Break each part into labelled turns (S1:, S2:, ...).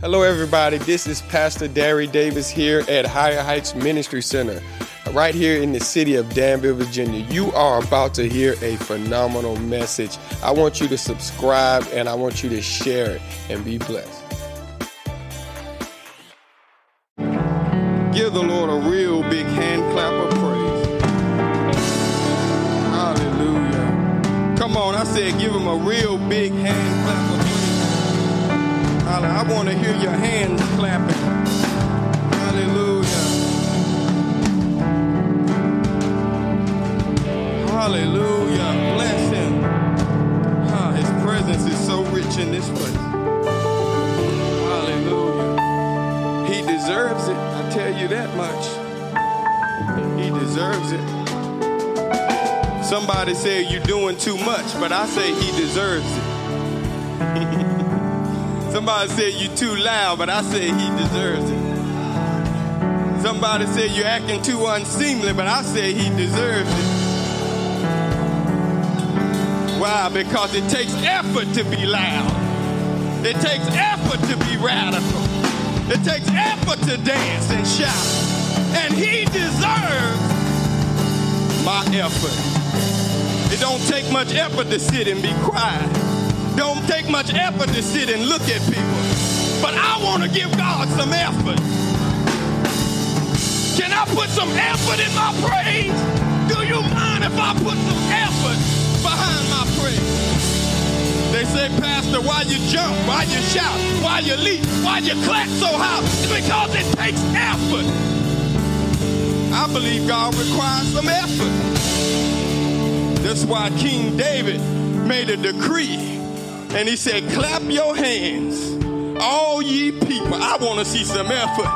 S1: Hello, everybody. This is Pastor Darry Davis here at Higher Heights Ministry Center, right here in the city of Danville, Virginia. You are about to hear a phenomenal message. I want you to subscribe and I want you to share it and be blessed.
S2: But I say he deserves it. Somebody said you're too loud, but I say he deserves it. Somebody said you're acting too unseemly, but I say he deserves it. Why? Because it takes effort to be loud. It takes effort to be radical. It takes effort to dance and shout. And he deserves my effort. It don't take much effort to sit and be quiet don't take much effort to sit and look at people. But I want to give God some effort. Can I put some effort in my praise? Do you mind if I put some effort behind my praise? They say, Pastor, why you jump, why you shout, why you leap, why you clap so high? It's because it takes effort. I believe God requires some effort. That's why King David made a decree and he said, Clap your hands, all ye people. I want to see some effort.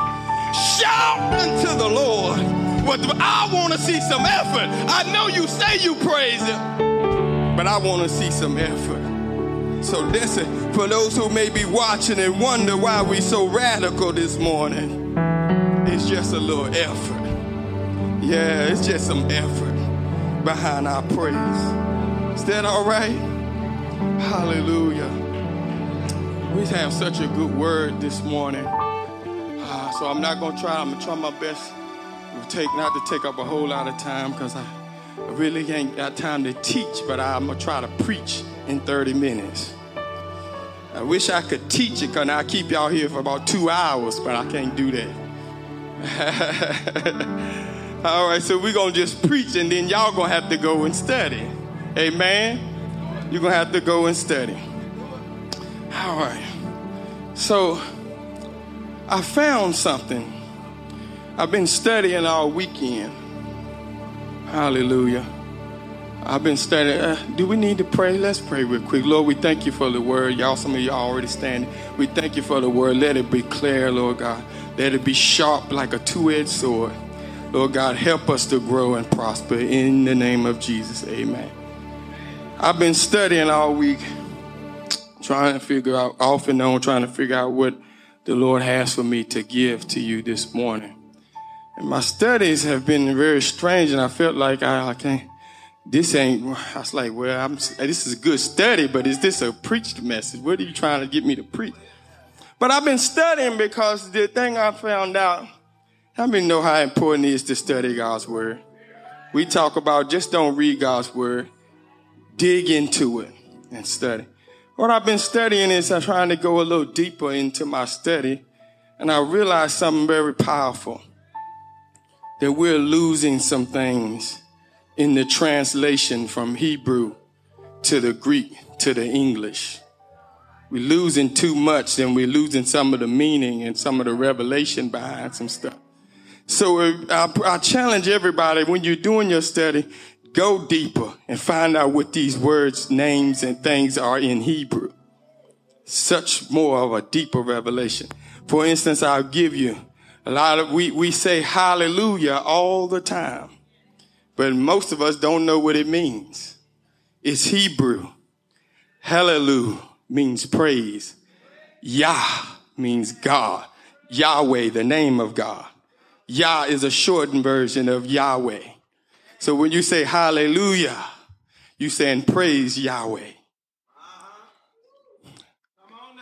S2: Shout unto the Lord. But I want to see some effort. I know you say you praise him, but I want to see some effort. So listen, for those who may be watching and wonder why we so radical this morning, it's just a little effort. Yeah, it's just some effort behind our praise. Is that all right? Hallelujah. We have such a good word this morning. Uh, so I'm not going to try. I'm going to try my best to take, not to take up a whole lot of time because I really ain't got time to teach, but I'm going to try to preach in 30 minutes. I wish I could teach it because I keep y'all here for about two hours, but I can't do that. All right, so we're going to just preach and then y'all going to have to go and study. Amen. You're going to have to go and study. All right. So I found something. I've been studying all weekend. Hallelujah. I've been studying. Uh, do we need to pray? Let's pray real quick. Lord, we thank you for the word. Y'all, some of y'all already standing. We thank you for the word. Let it be clear, Lord God. Let it be sharp like a two edged sword. Lord God, help us to grow and prosper in the name of Jesus. Amen. I've been studying all week, trying to figure out, off and on, trying to figure out what the Lord has for me to give to you this morning. And my studies have been very strange, and I felt like I, I can't. This ain't. I was like, well, I'm, this is a good study, but is this a preached message? What are you trying to get me to preach? But I've been studying because the thing I found out. How many know how important it is to study God's word? We talk about just don't read God's word dig into it and study. What I've been studying is I'm trying to go a little deeper into my study, and I realized something very powerful that we're losing some things in the translation from Hebrew to the Greek to the English. We're losing too much, and we're losing some of the meaning and some of the revelation behind some stuff. So uh, I, I challenge everybody when you're doing your study, go deeper and find out what these words, names, and things are in Hebrew. Such more of a deeper revelation. For instance, I'll give you a lot of, we, we say hallelujah all the time, but most of us don't know what it means. It's Hebrew. Hallelujah means praise. Yah means God. Yahweh, the name of God. Yah is a shortened version of Yahweh. So when you say hallelujah, you're saying praise Yahweh.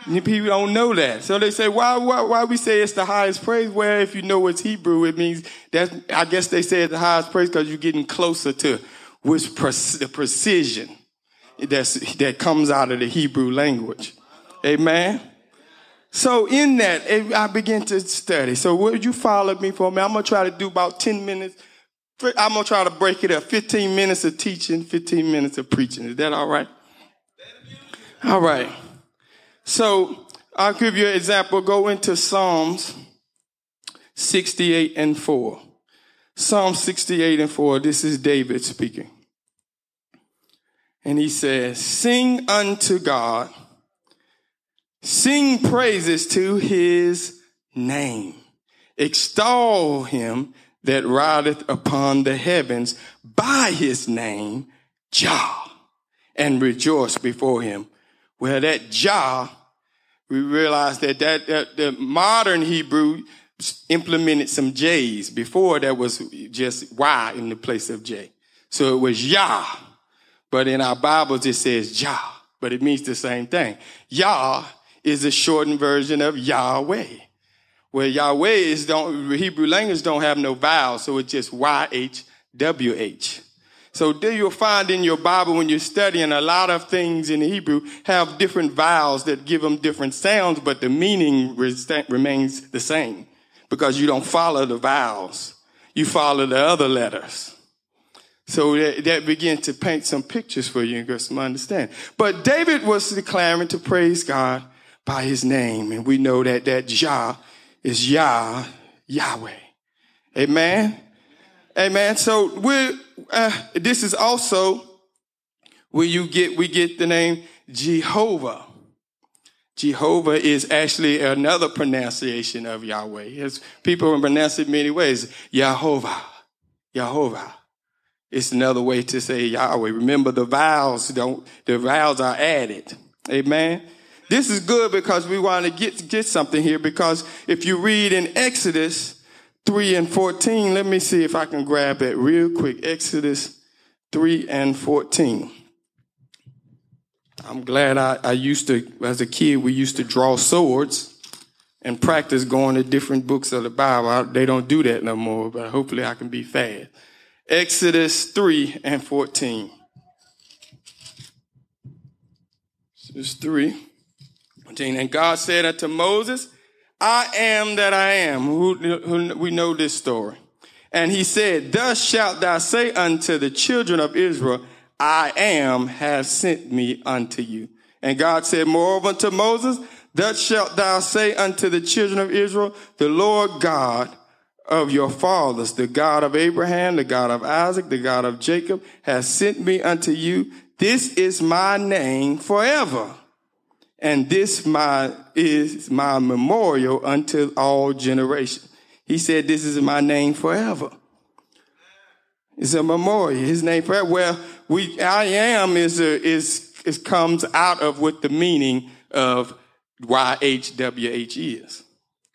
S2: People don't know that. So they say, why, why, why we say it's the highest praise? Well, if you know it's Hebrew, it means that, I guess they say it's the highest praise because you're getting closer to pre- the precision that's, that comes out of the Hebrew language. Amen. So in that, eh, I began to study. So would you follow me for me? I'm to try to do about 10 minutes. I'm to try to break it up. 15 minutes of teaching, 15 minutes of preaching. Is that all right? All right. So I'll give you an example. Go into Psalms 68 and 4. Psalm 68 and 4. This is David speaking. And he says, Sing unto God, sing praises to his name, extol him that rideth upon the heavens by his name, Jah, and rejoice before him well, that Jah, we realize that, that, that the modern Hebrew implemented some J's. Before that was just Y in the place of J. So it was Yah. But in our Bibles it says Jah. But it means the same thing. Yah is a shortened version of Yahweh. Where Yahweh is don't Hebrew language don't have no vowels, so it's just Y H W H. So there you'll find in your Bible when you're studying a lot of things in Hebrew have different vowels that give them different sounds, but the meaning remains the same because you don't follow the vowels. You follow the other letters. So that, that began to paint some pictures for you and get some understanding. But David was declaring to praise God by his name. And we know that that Jah is Yah, Yahweh. Amen. Amen. So we uh, this is also where you get we get the name Jehovah. Jehovah is actually another pronunciation of Yahweh. As people pronounce it many ways. Jehovah. Jehovah. It's another way to say Yahweh. Remember the vowels don't the vowels are added. Amen. This is good because we want to get get something here because if you read in Exodus 3 and 14. Let me see if I can grab that real quick. Exodus 3 and 14. I'm glad I, I used to, as a kid, we used to draw swords and practice going to different books of the Bible. I, they don't do that no more, but hopefully I can be fast. Exodus 3 and 14. Exodus 3. And God said unto Moses, I am that I am. Who, who, we know this story. And he said, Thus shalt thou say unto the children of Israel, I am has sent me unto you. And God said, Moreover unto Moses, Thus shalt thou say unto the children of Israel, The Lord God of your fathers, the God of Abraham, the God of Isaac, the God of Jacob, has sent me unto you. This is my name forever and this my is my memorial unto all generations. He said, This is my name forever. It's a memorial. His name forever. Well, we I am is a, is is comes out of what the meaning of YHWH is.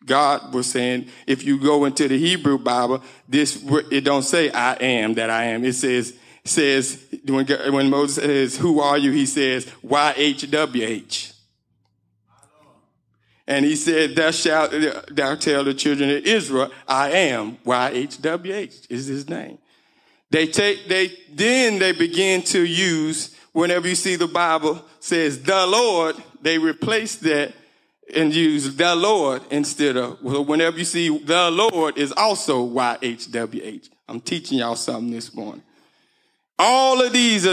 S2: God was saying, if you go into the Hebrew Bible, this it don't say I am that I am. It says says when when Moses says, "Who are you?" He says YHWH. And he said, thou shalt thou tell the children of Israel, I am, YHWH is his name. They take, they, then they begin to use, whenever you see the Bible says the Lord, they replace that and use the Lord instead of, whenever you see the Lord is also YHWH. I'm teaching y'all something this morning. All of these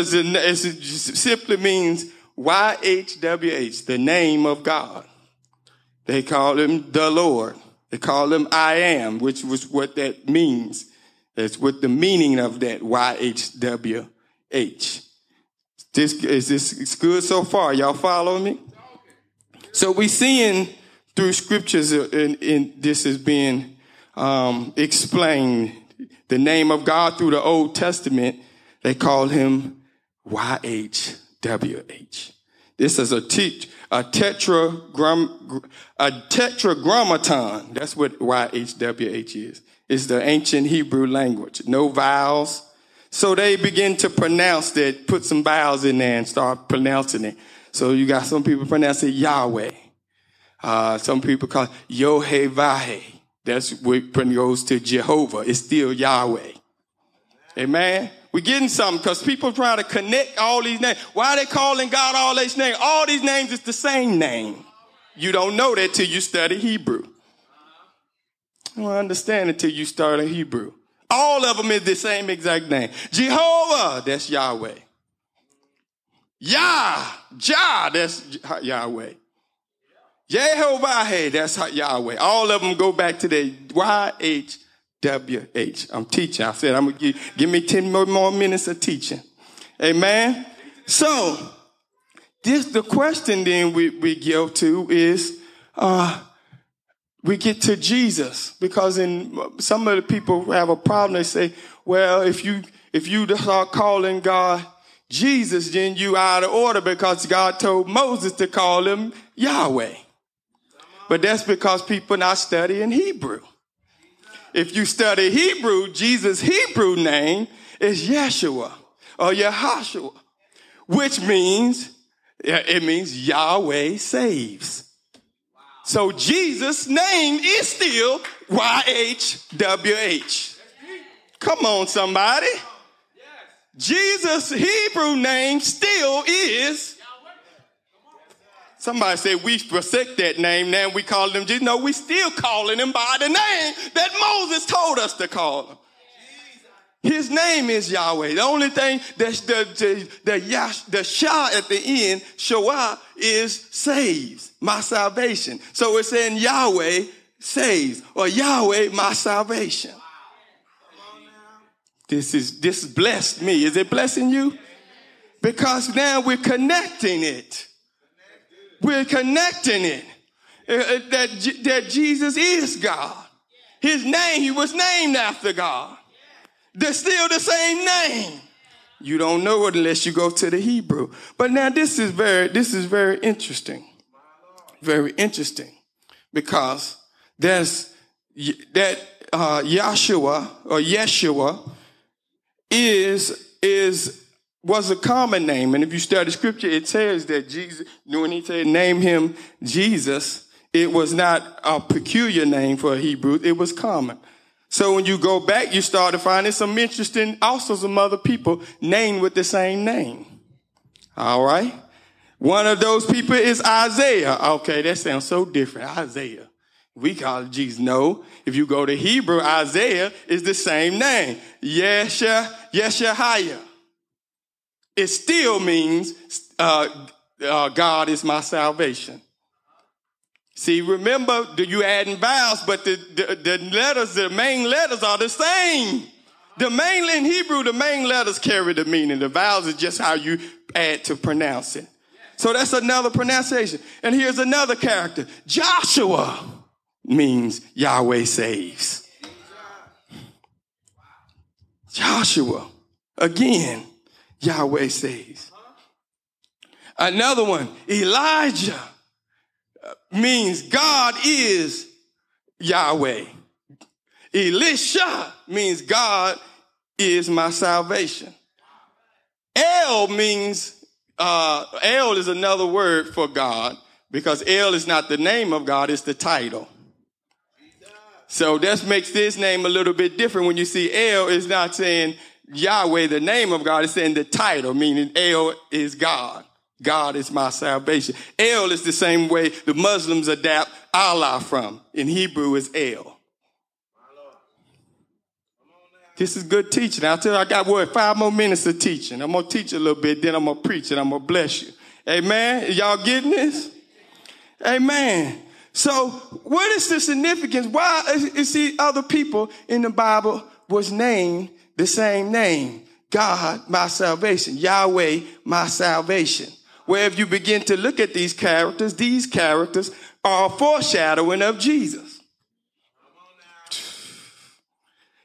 S2: simply means YHWH, the name of God. They call him the Lord. They call him I am, which was what that means. That's what the meaning of that YHWH. This is this good so far. Y'all follow me? So we seeing through scriptures in, in this is being um, explained. The name of God through the Old Testament, they call him YHWH. This is a teach a tetragram, a tetragrammaton. That's what YHWH is. It's the ancient Hebrew language. No vowels. So they begin to pronounce that, put some vowels in there and start pronouncing it. So you got some people pronounce it Yahweh. Uh, some people call it Yohevahe. That's what goes to Jehovah. It's still Yahweh. Amen. We're getting something because people try to connect all these names. Why are they calling God all these names? All these names is the same name. You don't know that till you study Hebrew. You don't understand it till you start a Hebrew. All of them is the same exact name. Jehovah, that's Yahweh. Yah, Jah, that's Yahweh. Jehovah, that's Yahweh. All of them go back to the Y-H-W-H. I'm teaching. I said, I'm going to give, me 10 more, more minutes of teaching. Amen. So, this, the question then we, we go to is, uh, we get to Jesus because in some of the people have a problem. They say, well, if you, if you start calling God Jesus, then you out of order because God told Moses to call him Yahweh. But that's because people not studying Hebrew. If you study Hebrew, Jesus' Hebrew name is Yeshua or Yahashua, which means, it means Yahweh saves. So Jesus' name is still YHWH. Come on, somebody. Jesus' Hebrew name still is. Somebody said we forsake that name, now we call him Jesus. No, we still calling him by the name that Moses told us to call him. His name is Yahweh. The only thing that's the the the, Yash, the Shah at the end, Shawah, is saves, my salvation. So it's saying Yahweh saves, or Yahweh, my salvation. This is this blessed me. Is it blessing you? Because now we're connecting it. We're connecting it. That, that Jesus is God. His name, he was named after God. They're still the same name. You don't know it unless you go to the Hebrew. But now this is very, this is very interesting. Very interesting. Because there's that uh, Yeshua or Yeshua is, is, was a common name. And if you study scripture, it says that Jesus, when he said name him Jesus, it was not a peculiar name for a Hebrew. It was common. So when you go back, you start to find some interesting, also some other people named with the same name. All right. One of those people is Isaiah. Okay, that sounds so different. Isaiah. We call it Jesus. No. If you go to Hebrew, Isaiah is the same name. Yesha, Yeshahiah. It still means uh, uh, God is my salvation. See, remember, do you add in vowels, but the, the, the, letters, the main letters are the same. The main, in Hebrew, the main letters carry the meaning. The vowels is just how you add to pronounce it. So that's another pronunciation. And here's another character. Joshua means Yahweh saves. Joshua, again, Yahweh says. Another one, Elijah means God is Yahweh. Elisha means God is my salvation. El means, uh, El is another word for God because El is not the name of God, it's the title. So that makes this name a little bit different. When you see El, is not saying Yahweh, the name of God, it's saying the title, meaning El is God. God is my salvation. El is the same way the Muslims adapt Allah from. In Hebrew is El. This is good teaching. I'll tell you, I got what, five more minutes of teaching. I'm gonna teach a little bit, then I'm gonna preach and I'm gonna bless you. Amen. Y'all getting this? Amen. So, what is the significance? Why is see other people in the Bible was named the same name? God, my salvation. Yahweh, my salvation where if you begin to look at these characters, these characters are foreshadowing of Jesus.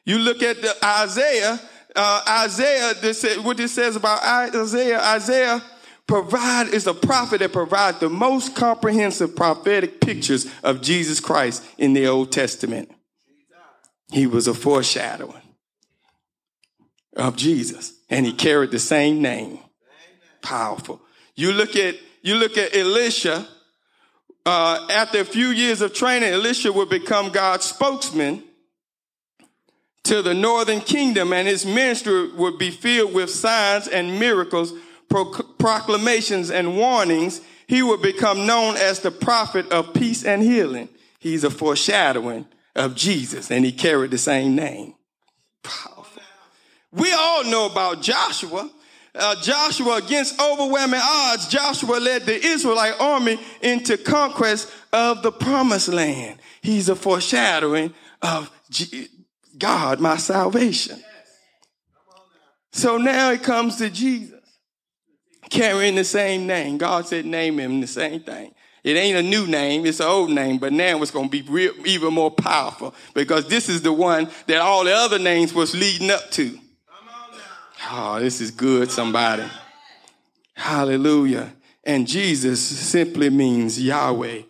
S2: You look at the Isaiah, uh, Isaiah, this, what this says about Isaiah, Isaiah provide is a prophet that provides the most comprehensive prophetic pictures of Jesus Christ in the Old Testament. He was a foreshadowing of Jesus, and he carried the same name. Powerful. You look at, you look at Elisha, uh, after a few years of training, Elisha would become God's spokesman to the northern kingdom, and his ministry would be filled with signs and miracles, proclamations, and warnings. He would become known as the prophet of peace and healing. He's a foreshadowing of Jesus, and he carried the same name. Powerful. We all know about Joshua. Uh, Joshua, against overwhelming odds, Joshua led the Israelite army into conquest of the promised land. He's a foreshadowing of G- God, my salvation. So now it comes to Jesus, carrying the same name. God said, name him the same thing. It ain't a new name, it's an old name, but now it's going to be real, even more powerful because this is the one that all the other names was leading up to. Oh, this is good, somebody. Hallelujah. And Jesus simply means Yahweh,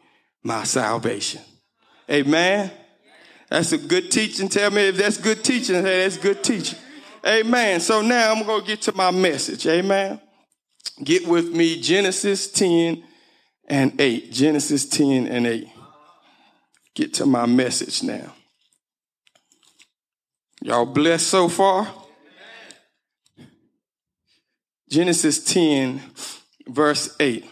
S2: my salvation. Amen. That's a good teaching. Tell me if that's good teaching. Hey, that's good teaching. Amen. So now I'm going to get to my message. Amen. Get with me, Genesis 10 and 8. Genesis 10 and 8. Get to my message now. Y'all blessed so far? Genesis 10, verse 8.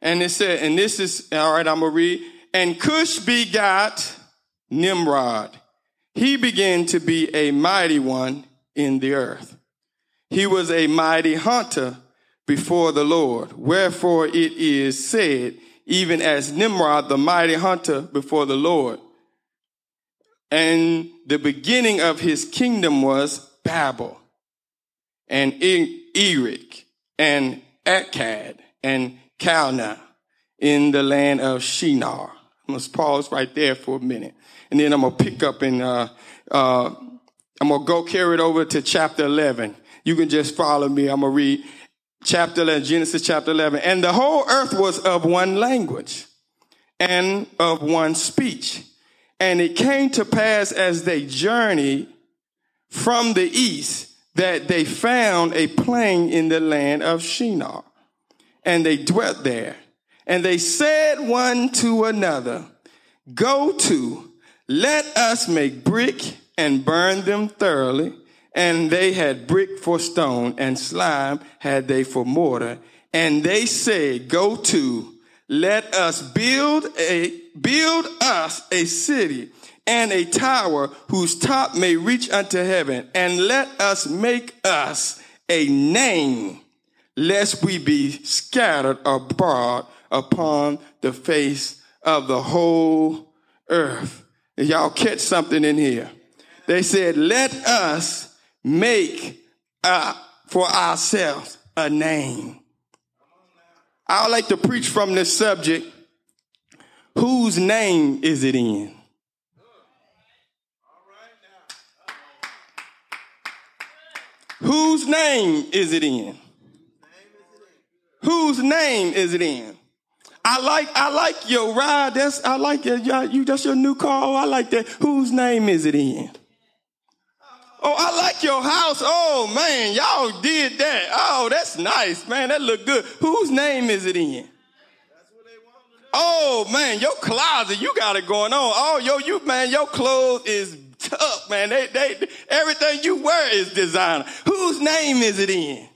S2: And it said, and this is, all right, I'm going to read. And Cush begot Nimrod. He began to be a mighty one in the earth. He was a mighty hunter before the Lord. Wherefore it is said, even as Nimrod, the mighty hunter before the Lord. And the beginning of his kingdom was Babel and Erech and Akkad and Calneh in the land of Shinar. I'm gonna pause right there for a minute, and then I'm gonna pick up and uh, uh, I'm gonna go carry it over to chapter 11. You can just follow me. I'm gonna read chapter 11, Genesis chapter 11. And the whole earth was of one language and of one speech. And it came to pass as they journeyed from the east that they found a plain in the land of Shinar. And they dwelt there. And they said one to another, Go to, let us make brick and burn them thoroughly. And they had brick for stone, and slime had they for mortar. And they said, Go to, let us build a build us a city and a tower whose top may reach unto heaven, and let us make us a name, lest we be scattered abroad upon the face of the whole earth. Y'all catch something in here. They said, let us make uh, for ourselves a name. I like to preach from this subject. Whose name is it in? Whose name is it in? Whose name is it in? I like I like your ride. That's I like your you. That's your new car. Oh, I like that. Whose name is it in? Oh, I like your house. Oh man, y'all did that. Oh, that's nice, man. That look good. Whose name is it in? Oh man, your closet, you got it going on. Oh, yo, you man, your clothes is tough, man. They, they, everything you wear is designer. Whose name is it in?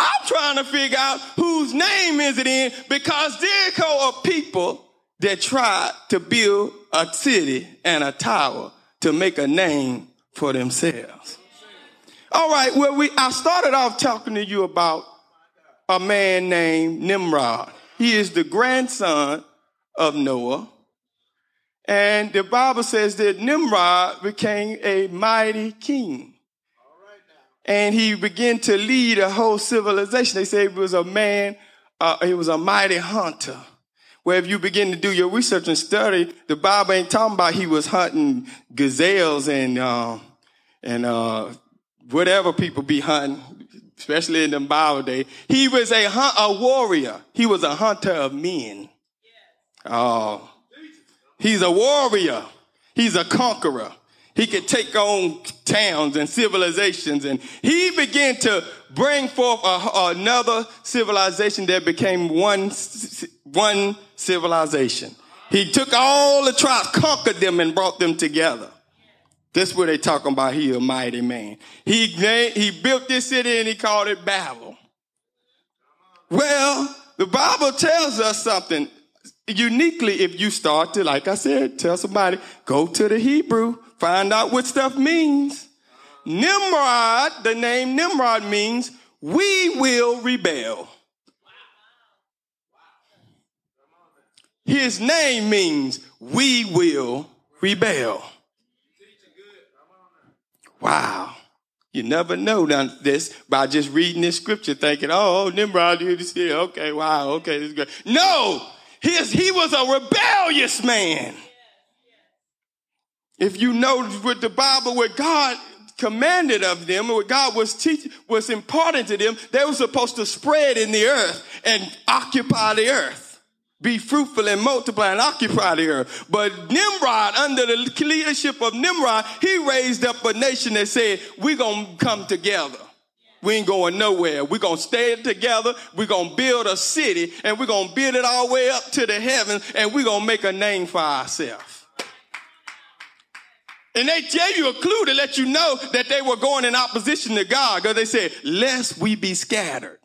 S2: I'm trying to figure out whose name is it in because there are people that tried to build a city and a tower to make a name for themselves. All right, well, we I started off talking to you about a man named Nimrod. He is the grandson of Noah. And the Bible says that Nimrod became a mighty king. And he began to lead a whole civilization. They say he was a man, uh, he was a mighty hunter. Where if you begin to do your research and study, the Bible ain't talking about he was hunting gazelles and, uh, and, uh, whatever people be hunting, especially in the Bible day. He was a hunt, a warrior. He was a hunter of men. Oh, he's a warrior. He's a conqueror. He could take on towns and civilizations, and he began to bring forth a, another civilization that became one one civilization. He took all the tribes, conquered them, and brought them together. That's what they talking about. He a mighty man. He he built this city and he called it Babel. Well, the Bible tells us something uniquely. If you start to, like I said, tell somebody, go to the Hebrew, find out what stuff means. Nimrod, the name Nimrod means we will rebel. His name means we will rebel. Wow. You never know this by just reading this scripture thinking, oh, Nimrod did this here. Okay, wow, okay, this is good. No, his, he was a rebellious man. If you know with the Bible, what God commanded of them, what God was teaching, was imparting to them, they were supposed to spread in the earth and occupy the earth be fruitful and multiply and occupy the earth. But Nimrod, under the leadership of Nimrod, he raised up a nation that said, we're going to come together. We ain't going nowhere. We're going to stay together. We're going to build a city and we're going to build it all the way up to the heavens and we're going to make a name for ourselves. And they gave you a clue to let you know that they were going in opposition to God because they said, lest we be scattered.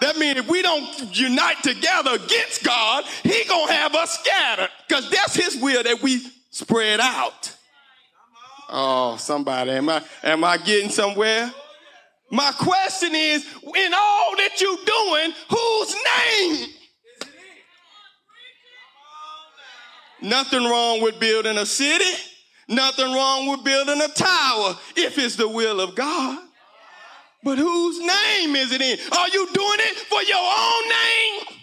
S2: That means if we don't unite together against God, He gonna have us scattered because that's His will that we spread out. Oh, somebody, am I am I getting somewhere? My question is, in all that you're doing, whose name? Nothing wrong with building a city. Nothing wrong with building a tower if it's the will of God. But whose name is it in? Are you doing it for your own name?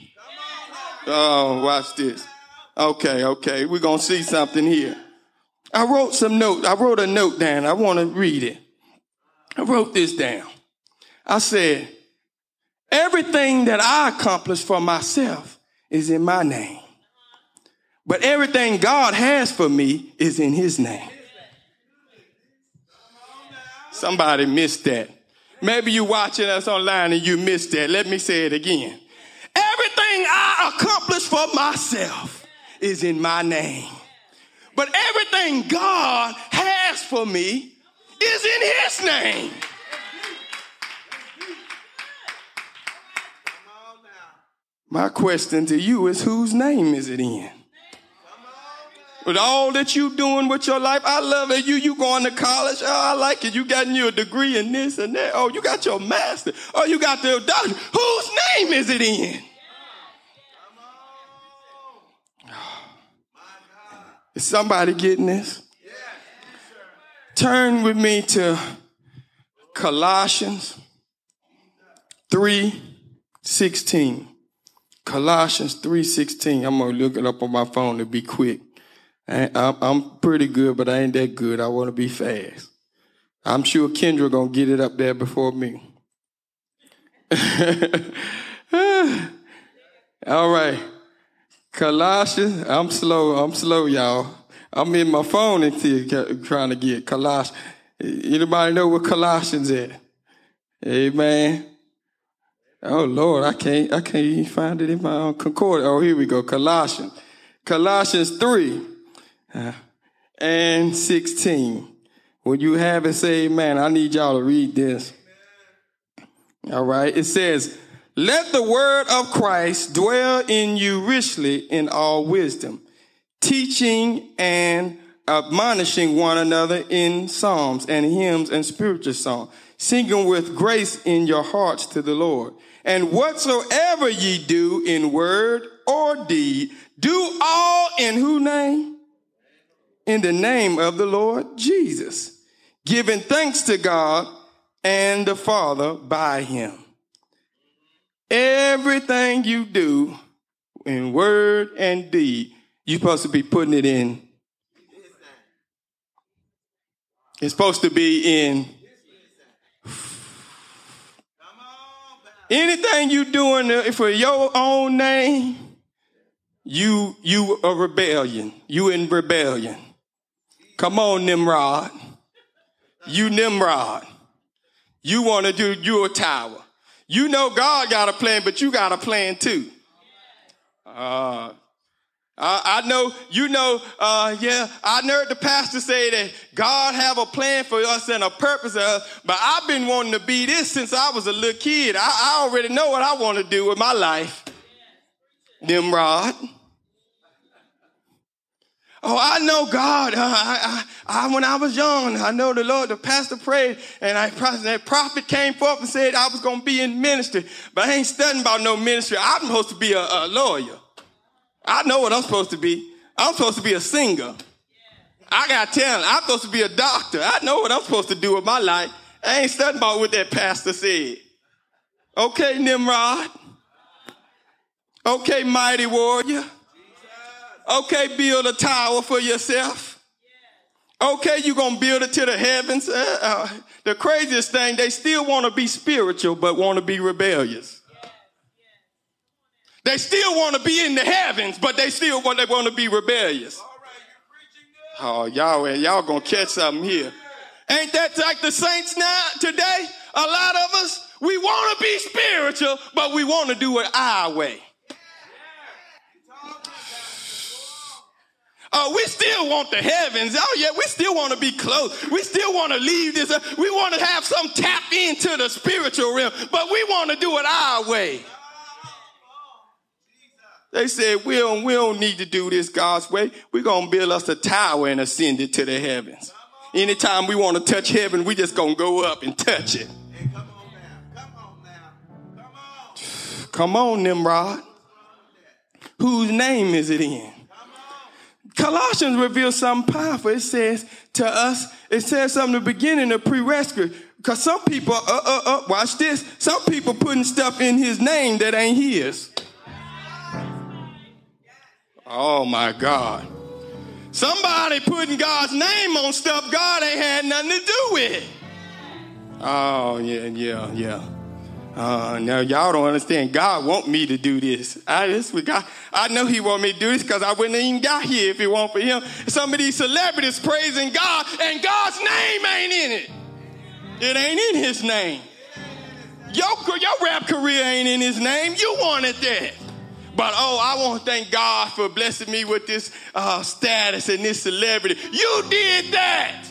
S2: Oh, watch this. Okay, okay. We're going to see something here. I wrote some notes. I wrote a note down. I want to read it. I wrote this down. I said, everything that I accomplish for myself is in my name. But everything God has for me is in his name. Somebody missed that. Maybe you're watching us online and you missed that. Let me say it again. Everything I accomplish for myself is in my name. But everything God has for me is in his name. My question to you is whose name is it in? with all that you doing with your life. I love it. You you going to college. Oh, I like it. You got your degree in this and that. Oh, you got your master. Oh, you got the doctor. Whose name is it in? Is somebody getting this? Turn with me to Colossians 3 16. Colossians 3:16. I'm gonna look it up on my phone to be quick. I'm pretty good, but I ain't that good. I want to be fast. I'm sure Kendra gonna get it up there before me. All right. Colossians, I'm slow, I'm slow, y'all. I'm in my phone until trying to get Colossians. Anybody know what Colossians is? Amen. Oh Lord, I can't I can't even find it in my own concord. Oh, here we go. Colossians. Colossians 3 uh, and 16. When you have it, say amen. I need y'all to read this. All right. It says, let the word of Christ dwell in you richly in all wisdom, teaching and admonishing one another in psalms and hymns and spiritual songs, singing with grace in your hearts to the Lord. And whatsoever ye do in word or deed, do all in who name? in the name of the Lord Jesus, giving thanks to God and the Father by him. Everything you do in word and deed, you're supposed to be putting it in. It's supposed to be in. Anything you doing for your own name, you you a rebellion. You in rebellion. Come on, Nimrod. You Nimrod. You want to do your tower. You know God got a plan, but you got a plan too. Uh, I, I know, you know, uh, yeah, I heard the pastor say that God have a plan for us and a purpose of us, but I've been wanting to be this since I was a little kid. I, I already know what I want to do with my life. Nimrod. Oh, I know God. Uh, I, I, I, when I was young, I know the Lord, the pastor prayed, and I, that prophet came forth and said I was going to be in ministry, but I ain't studying about no ministry. I'm supposed to be a, a lawyer. I know what I'm supposed to be. I'm supposed to be a singer. I got talent. I'm supposed to be a doctor. I know what I'm supposed to do with my life. I ain't studying about what that pastor said. Okay, Nimrod. Okay, mighty warrior. Okay, build a tower for yourself. Okay, you're going to build it to the heavens. Uh, uh, the craziest thing, they still want to be spiritual, but want to be rebellious. They still want to be in the heavens, but they still want, they want to be rebellious. Oh, y'all, and y'all gonna catch something here. Ain't that like the saints now today? A lot of us, we want to be spiritual, but we want to do it our way. Oh, we still want the heavens. Oh, yeah, we still want to be close. We still want to leave this. We want to have some tap into the spiritual realm, but we want to do it our way. They said, we don't, we don't need to do this God's way. We're going to build us a tower and ascend it to the heavens. Anytime we want to touch heaven, we just going to go up and touch it. Come on now. Come on now. Come on. Come on, Nimrod. Whose name is it in? Colossians reveals something powerful. It says to us, it says something in the beginning of pre-rescue. Because some people, uh, uh, uh, watch this. Some people putting stuff in his name that ain't his. Oh my God. Somebody putting God's name on stuff God ain't had nothing to do with. Oh, yeah, yeah, yeah. Uh, now y'all don't understand. God want me to do this. I just with God. I know He want me to do this because I wouldn't even got here if it weren't for Him. Some of these celebrities praising God and God's name ain't in it. It ain't in His name. Your your rap career ain't in His name. You wanted that. But oh, I want to thank God for blessing me with this uh, status and this celebrity. You did that.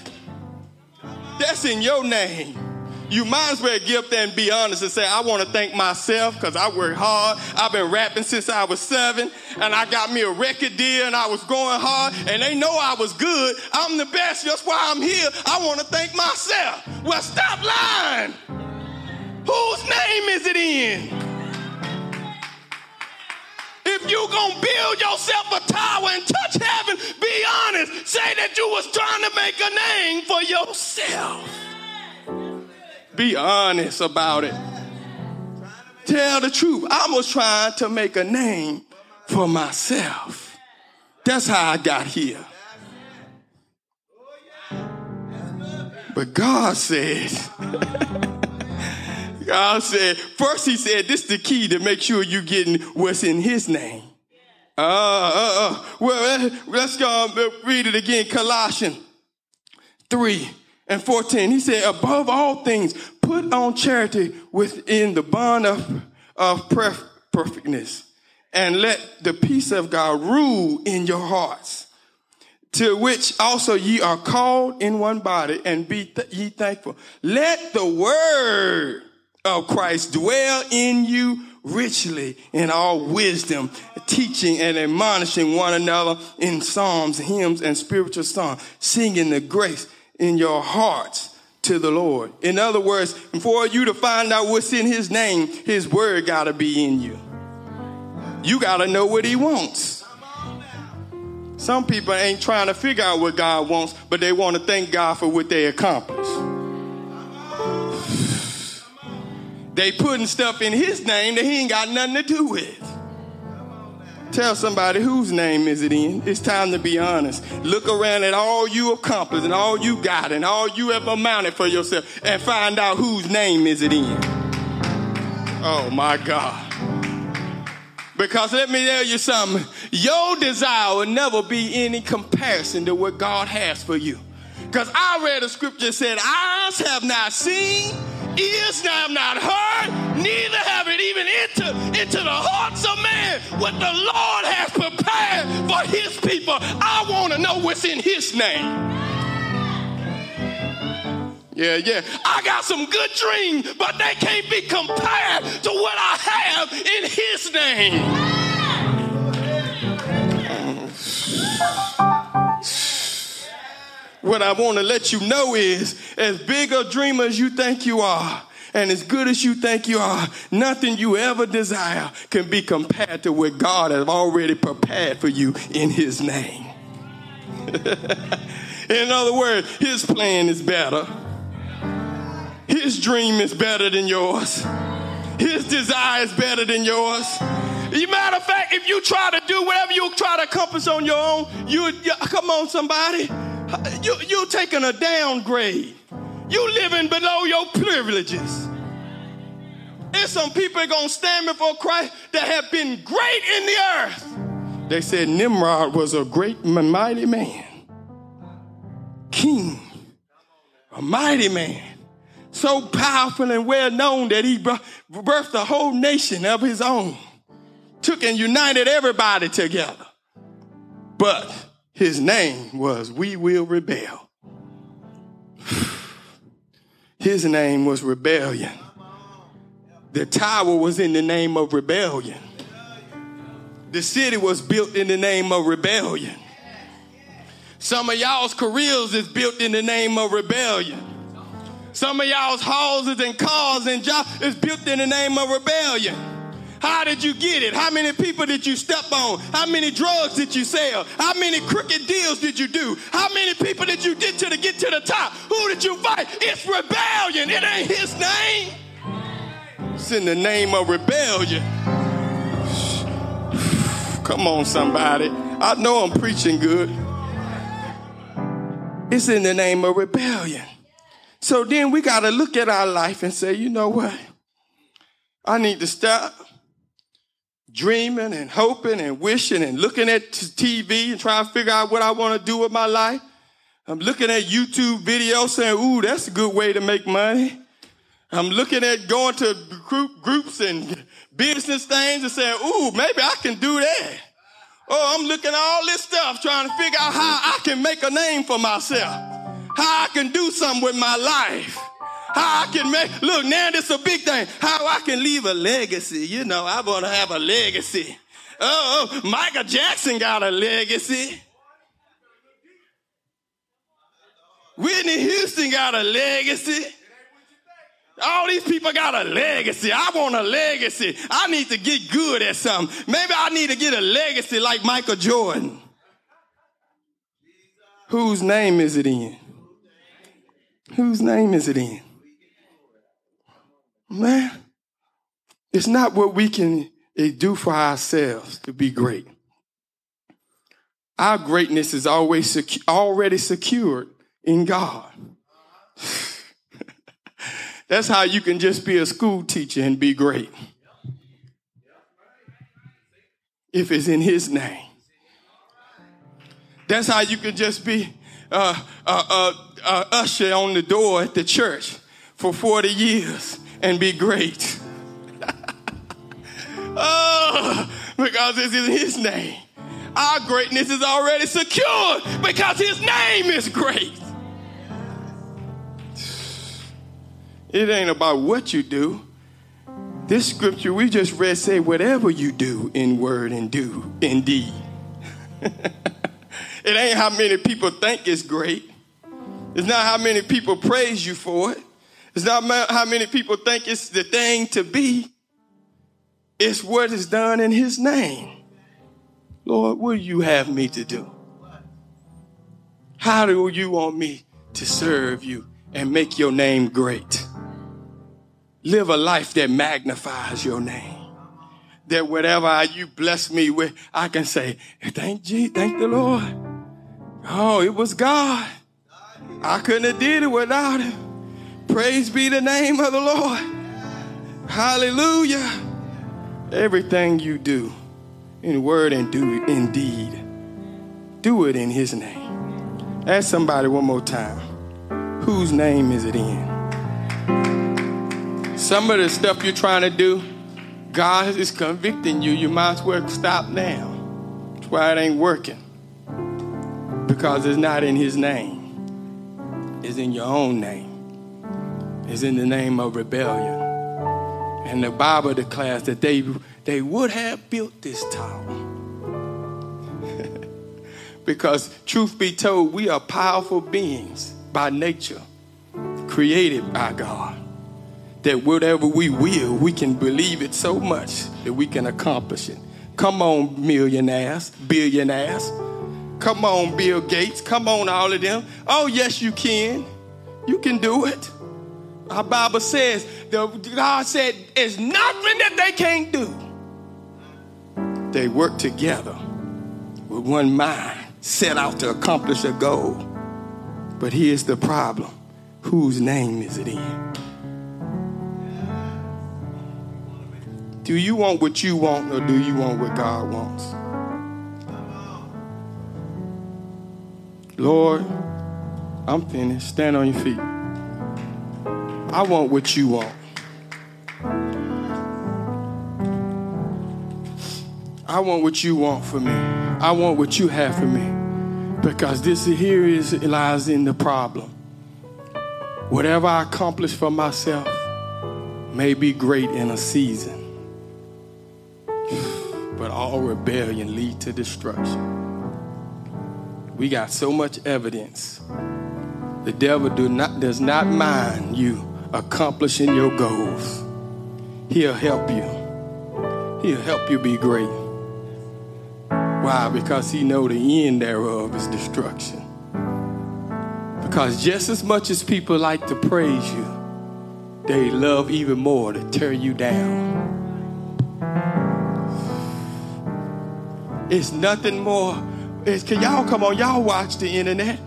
S2: That's in your name. You might as well up there and be honest and say, I want to thank myself because I worked hard. I've been rapping since I was seven, and I got me a record deal, and I was going hard, and they know I was good. I'm the best. That's why I'm here. I want to thank myself. Well, stop lying. Whose name is it in? If you gonna build yourself a tower and touch heaven, be honest. Say that you was trying to make a name for yourself. Be honest about it. Tell the truth. I was trying to make a name for myself. That's how I got here. But God said, God said, first he said, this is the key to make sure you're getting what's in his name. Uh, uh, uh. Well, let's go read it again. Colossians 3 and 14. He said, above all things, put on charity within the bond of, of perfectness and let the peace of God rule in your hearts to which also ye are called in one body and be th- ye thankful. Let the word of Christ dwell in you richly in all wisdom, teaching and admonishing one another in psalms, hymns, and spiritual songs, singing the grace in your hearts to the Lord. In other words, for you to find out what's in his name, his word got to be in you. You got to know what he wants. Some people ain't trying to figure out what God wants, but they want to thank God for what they accomplished. They putting stuff in his name that he ain't got nothing to do with. Tell somebody whose name is it in. It's time to be honest. Look around at all you accomplished and all you got and all you ever amounted for yourself and find out whose name is it in. Oh my God. Because let me tell you something. Your desire will never be any comparison to what God has for you. Because I read a scripture that said, eyes have not seen, ears have not heard, neither have it even entered into the hearts what the Lord has prepared for his people. I want to know what's in his name. Yeah, yeah. I got some good dreams, but they can't be compared to what I have in his name. What I want to let you know is as big a dreamer as you think you are, and as good as you think you are, nothing you ever desire can be compared to what God has already prepared for you in His name. in other words, His plan is better. His dream is better than yours. His desire is better than yours. You matter of fact, if you try to do whatever you try to accomplish on your own, you, you come on, somebody. You, you taking a downgrade. You living below your privileges. There's some people gonna stand before Christ that have been great in the earth. They said Nimrod was a great and mighty man, king, a mighty man, so powerful and well known that he birthed a whole nation of his own, took and united everybody together. But his name was We Will Rebel. His name was rebellion. The tower was in the name of rebellion. The city was built in the name of rebellion. Some of y'all's careers is built in the name of rebellion. Some of y'all's houses and cars and jobs is built in the name of rebellion. How did you get it? How many people did you step on? How many drugs did you sell? How many crooked deals did you do? How many people did you get to, to get to the top? Who did you fight? It's rebellion. It ain't his name. It's in the name of rebellion. Come on, somebody. I know I'm preaching good. It's in the name of rebellion. So then we got to look at our life and say, you know what? I need to stop dreaming and hoping and wishing and looking at TV and trying to figure out what I want to do with my life. I'm looking at YouTube videos saying, ooh, that's a good way to make money. I'm looking at going to group, groups and business things and saying, ooh, maybe I can do that. Oh, I'm looking at all this stuff trying to figure out how I can make a name for myself, how I can do something with my life. How I can make, look, now this a big thing. How I can leave a legacy. You know, I want to have a legacy. Oh, oh, Michael Jackson got a legacy. Whitney Houston got a legacy. All these people got a legacy. I want a legacy. I need to get good at something. Maybe I need to get a legacy like Michael Jordan. Whose name is it in? Whose name is it in? Man, it's not what we can eh, do for ourselves to be great. Our greatness is always secu- already secured in God. That's how you can just be a school teacher and be great. If it's in His name. That's how you can just be uh, uh, uh, uh usher on the door at the church for 40 years and be great. oh, because this is His name. Our greatness is already secured because His name is great. It ain't about what you do. This scripture we just read say, whatever you do in word and do in deed. it ain't how many people think it's great. It's not how many people praise you for it. It's not how many people think it's the thing to be. It's what is done in his name. Lord, what do you have me to do? How do you want me to serve you and make your name great? Live a life that magnifies your name. That whatever you bless me with, I can say, thank Jesus, thank the Lord. Oh, it was God. I couldn't have did it without him. Praise be the name of the Lord. Hallelujah. Everything you do in word and do in deed, do it in his name. Ask somebody one more time. Whose name is it in? Some of the stuff you're trying to do, God is convicting you. You might as well stop now. That's why it ain't working. Because it's not in His name, it's in your own name. It's in the name of rebellion. And the Bible declares that they, they would have built this tower. because, truth be told, we are powerful beings by nature, created by God that whatever we will, we can believe it so much that we can accomplish it. Come on, millionaires, billionaires. Come on, Bill Gates. Come on, all of them. Oh, yes, you can. You can do it. Our Bible says, the, God said, it's nothing that they can't do. They work together with one mind, set out to accomplish a goal. But here's the problem whose name is it in? Do you want what you want or do you want what God wants? Lord, I'm finished. Stand on your feet. I want what you want. I want what you want for me. I want what you have for me. Because this here is lies in the problem. Whatever I accomplish for myself may be great in a season but all rebellion lead to destruction. We got so much evidence. The devil do not, does not mind you accomplishing your goals. He'll help you. He'll help you be great. Why? Because he know the end thereof is destruction. Because just as much as people like to praise you, they love even more to tear you down. It's nothing more. It's, can y'all come on? Y'all watch the internet.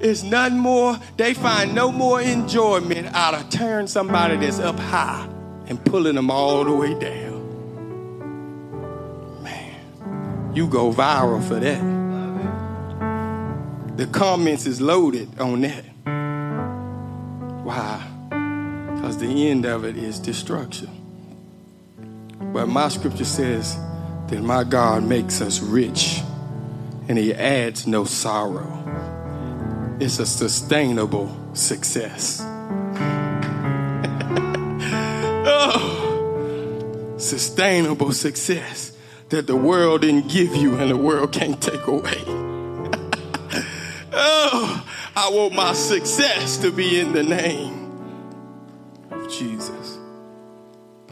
S2: It's nothing more. They find no more enjoyment out of tearing somebody that's up high and pulling them all the way down. Man, you go viral for that. The comments is loaded on that. Why? Because the end of it is destruction. But my scripture says, that my God makes us rich and He adds no sorrow. It's a sustainable success. oh, sustainable success that the world didn't give you and the world can't take away. oh, I want my success to be in the name of Jesus,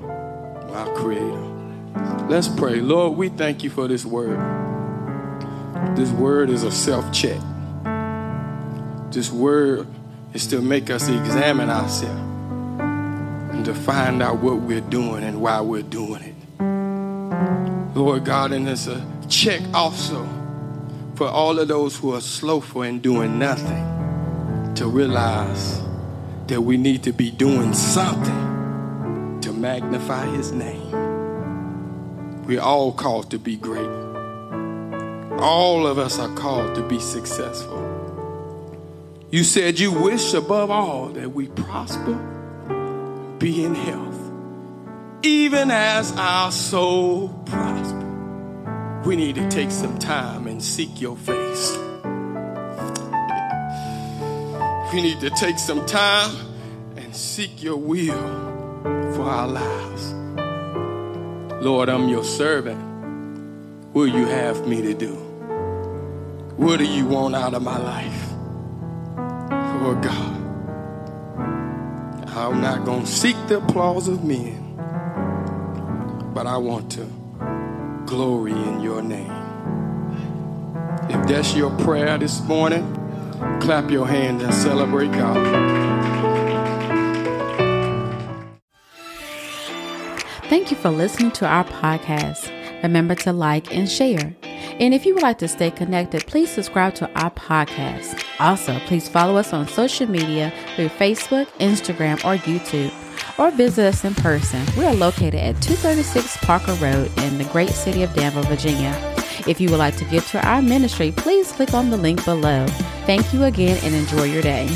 S2: my Creator. Let's pray. Lord, we thank you for this word. This word is a self check. This word is to make us examine ourselves and to find out what we're doing and why we're doing it. Lord God, and it's a check also for all of those who are slowful and doing nothing to realize that we need to be doing something to magnify his name. We're all called to be great. All of us are called to be successful. You said you wish above all that we prosper, be in health, even as our soul prosper. We need to take some time and seek your face. We need to take some time and seek your will for our lives. Lord, I'm your servant. What do you have me to do? What do you want out of my life? God, I'm not going to seek the applause of men, but I want to glory in your name. If that's your prayer this morning, clap your hands and celebrate God.
S3: Thank you for listening to our podcast. Remember to like and share. And if you would like to stay connected, please subscribe to our podcast. Also, please follow us on social media through Facebook, Instagram, or YouTube, or visit us in person. We are located at 236 Parker Road in the great city of Danville, Virginia. If you would like to give to our ministry, please click on the link below. Thank you again and enjoy your day.